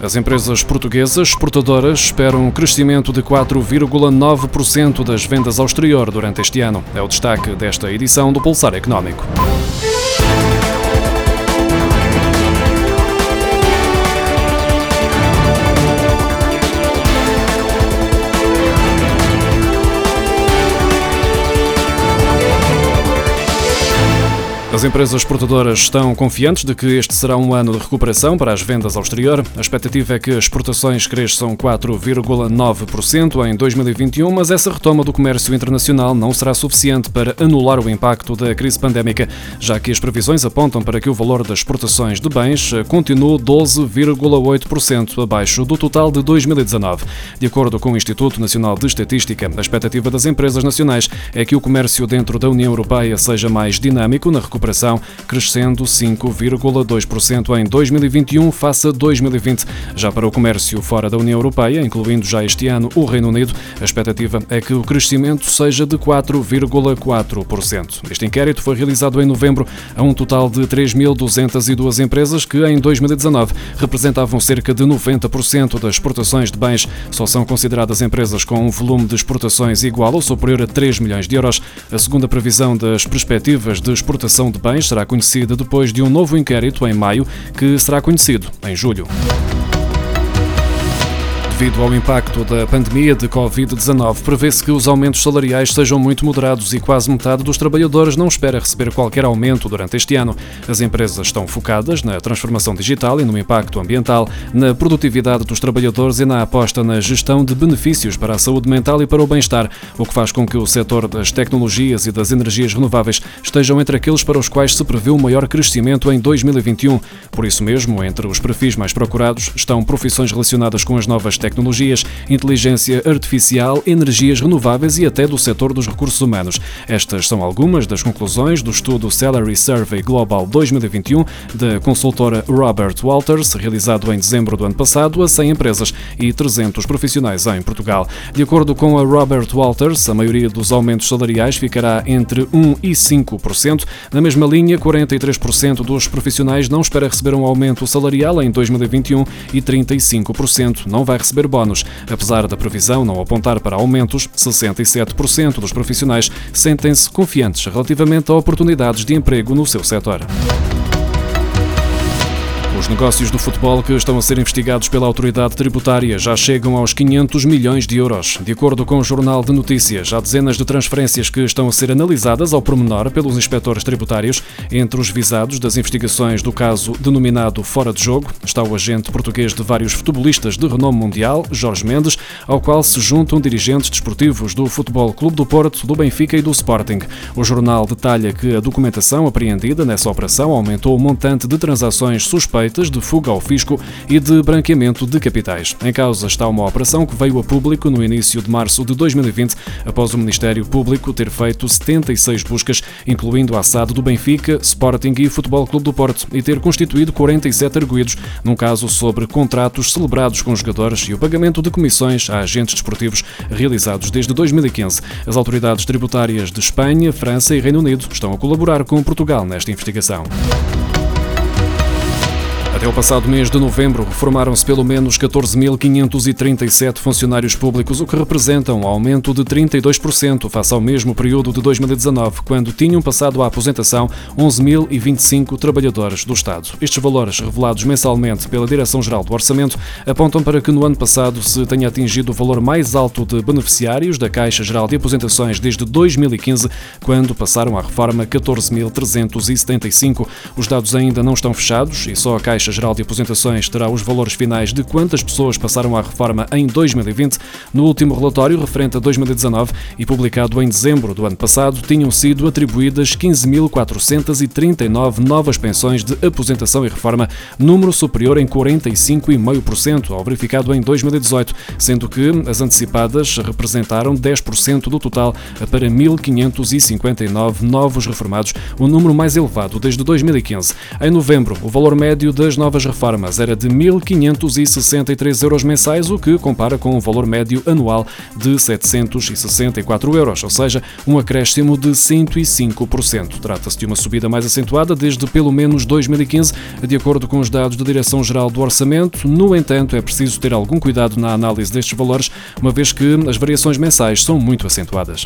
As empresas portuguesas exportadoras esperam um crescimento de 4,9% das vendas ao exterior durante este ano. É o destaque desta edição do Pulsar Económico. As empresas exportadoras estão confiantes de que este será um ano de recuperação para as vendas ao exterior. A expectativa é que as exportações cresçam 4,9% em 2021, mas essa retoma do comércio internacional não será suficiente para anular o impacto da crise pandémica, já que as previsões apontam para que o valor das exportações de bens continue 12,8% abaixo do total de 2019. De acordo com o Instituto Nacional de Estatística, a expectativa das empresas nacionais é que o comércio dentro da União Europeia seja mais dinâmico na recuperação recuperação, crescendo 5,2% em 2021 face a 2020. Já para o comércio fora da União Europeia, incluindo já este ano o Reino Unido, a expectativa é que o crescimento seja de 4,4%. Este inquérito foi realizado em novembro a um total de 3.202 empresas que em 2019 representavam cerca de 90% das exportações de bens. Só são consideradas empresas com um volume de exportações igual ou superior a 3 milhões de euros. A segunda previsão das perspectivas de exportação de de Bens será conhecida depois de um novo inquérito em maio, que será conhecido em julho. Devido ao impacto da pandemia de Covid-19, prevê-se que os aumentos salariais sejam muito moderados e quase metade dos trabalhadores não espera receber qualquer aumento durante este ano. As empresas estão focadas na transformação digital e no impacto ambiental, na produtividade dos trabalhadores e na aposta na gestão de benefícios para a saúde mental e para o bem-estar, o que faz com que o setor das tecnologias e das energias renováveis estejam entre aqueles para os quais se prevê o maior crescimento em 2021. Por isso mesmo, entre os perfis mais procurados estão profissões relacionadas com as novas tecnologias tecnologias, inteligência artificial, energias renováveis e até do setor dos recursos humanos. Estas são algumas das conclusões do estudo Salary Survey Global 2021 da consultora Robert Walters, realizado em dezembro do ano passado a 100 empresas e 300 profissionais em Portugal. De acordo com a Robert Walters, a maioria dos aumentos salariais ficará entre 1 e 5%. Na mesma linha, 43% dos profissionais não espera receber um aumento salarial em 2021 e 35% não vai receber receber bónus. Apesar da previsão não apontar para aumentos, 67% dos profissionais sentem-se confiantes relativamente a oportunidades de emprego no seu setor. Os negócios do futebol que estão a ser investigados pela autoridade tributária já chegam aos 500 milhões de euros. De acordo com o Jornal de Notícias, há dezenas de transferências que estão a ser analisadas ao pormenor pelos inspectores tributários. Entre os visados das investigações do caso denominado Fora de Jogo está o agente português de vários futebolistas de renome mundial, Jorge Mendes, ao qual se juntam dirigentes desportivos do Futebol Clube do Porto, do Benfica e do Sporting. O jornal detalha que a documentação apreendida nessa operação aumentou o montante de transações suspeitas suspeitas de fuga ao fisco e de branqueamento de capitais. Em causa está uma operação que veio a público no início de março de 2020, após o Ministério Público ter feito 76 buscas, incluindo a SAD do Benfica, Sporting e Futebol Clube do Porto, e ter constituído 47 arguídos num caso sobre contratos celebrados com jogadores e o pagamento de comissões a agentes desportivos realizados desde 2015. As autoridades tributárias de Espanha, França e Reino Unido estão a colaborar com Portugal nesta investigação. Até o passado mês de novembro, formaram-se pelo menos 14.537 funcionários públicos, o que representa um aumento de 32% face ao mesmo período de 2019, quando tinham passado à aposentação 11.025 trabalhadores do Estado. Estes valores, revelados mensalmente pela Direção-Geral do Orçamento, apontam para que no ano passado se tenha atingido o valor mais alto de beneficiários da Caixa Geral de Aposentações desde 2015, quando passaram à reforma 14.375. Os dados ainda não estão fechados e só a Caixa Caixa Geral de Aposentações terá os valores finais de quantas pessoas passaram à reforma em 2020. No último relatório, referente a 2019 e publicado em dezembro do ano passado, tinham sido atribuídas 15.439 novas pensões de aposentação e reforma, número superior em 45,5% ao verificado em 2018, sendo que as antecipadas representaram 10% do total para 1.559 novos reformados, o número mais elevado desde 2015. Em novembro, o valor médio das novas reformas era de 1.563 euros mensais, o que compara com um valor médio anual de 764 euros, ou seja, um acréscimo de 105%. Trata-se de uma subida mais acentuada desde pelo menos 2015, de acordo com os dados da Direção-Geral do Orçamento. No entanto, é preciso ter algum cuidado na análise destes valores, uma vez que as variações mensais são muito acentuadas.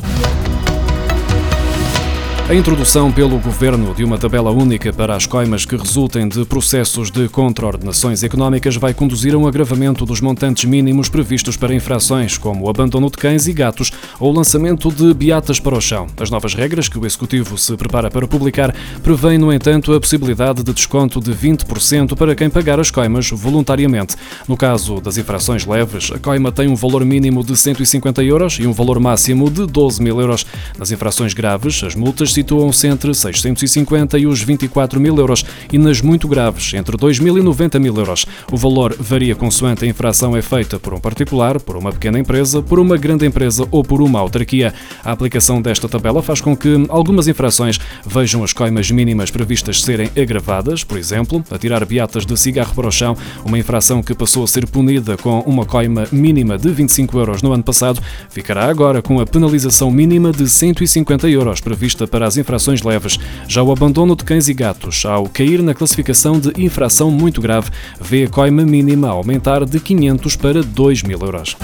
A introdução pelo Governo de uma tabela única para as coimas que resultem de processos de contraordenações económicas vai conduzir a um agravamento dos montantes mínimos previstos para infrações, como o abandono de cães e gatos ou o lançamento de beatas para o chão. As novas regras que o Executivo se prepara para publicar prevêem, no entanto, a possibilidade de desconto de 20% para quem pagar as coimas voluntariamente. No caso das infrações leves, a coima tem um valor mínimo de 150 euros e um valor máximo de 12 mil euros. Nas infrações graves, as multas situam-se entre 650 e os 24 mil euros e nas muito graves, entre 2 mil e 90 mil euros. O valor varia consoante a infração é feita por um particular, por uma pequena empresa, por uma grande empresa ou por uma autarquia. A aplicação desta tabela faz com que algumas infrações vejam as coimas mínimas previstas serem agravadas, por exemplo, atirar beatas de cigarro para o chão, uma infração que passou a ser punida com uma coima mínima de 25 euros no ano passado, ficará agora com a penalização mínima de 150 euros prevista para as as infrações leves. Já o abandono de cães e gatos, ao cair na classificação de infração muito grave, vê a coima mínima aumentar de 500 para 2 mil euros.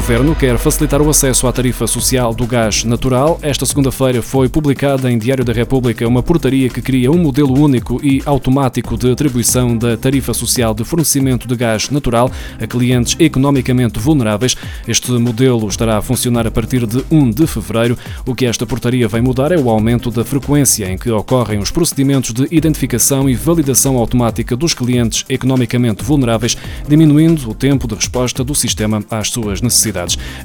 Governo quer facilitar o acesso à tarifa social do gás natural. Esta segunda-feira foi publicada em Diário da República uma portaria que cria um modelo único e automático de atribuição da tarifa social de fornecimento de gás natural a clientes economicamente vulneráveis. Este modelo estará a funcionar a partir de 1 de fevereiro. O que esta portaria vai mudar é o aumento da frequência em que ocorrem os procedimentos de identificação e validação automática dos clientes economicamente vulneráveis, diminuindo o tempo de resposta do sistema às suas necessidades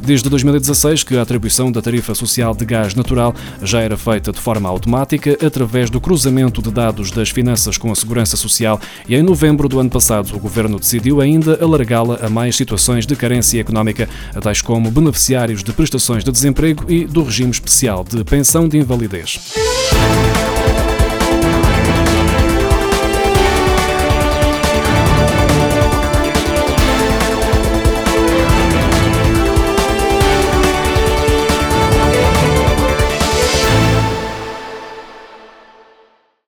Desde 2016 que a atribuição da tarifa social de gás natural já era feita de forma automática através do cruzamento de dados das finanças com a segurança social e em novembro do ano passado o governo decidiu ainda alargá-la a mais situações de carência económica, tais como beneficiários de prestações de desemprego e do regime especial de pensão de invalidez.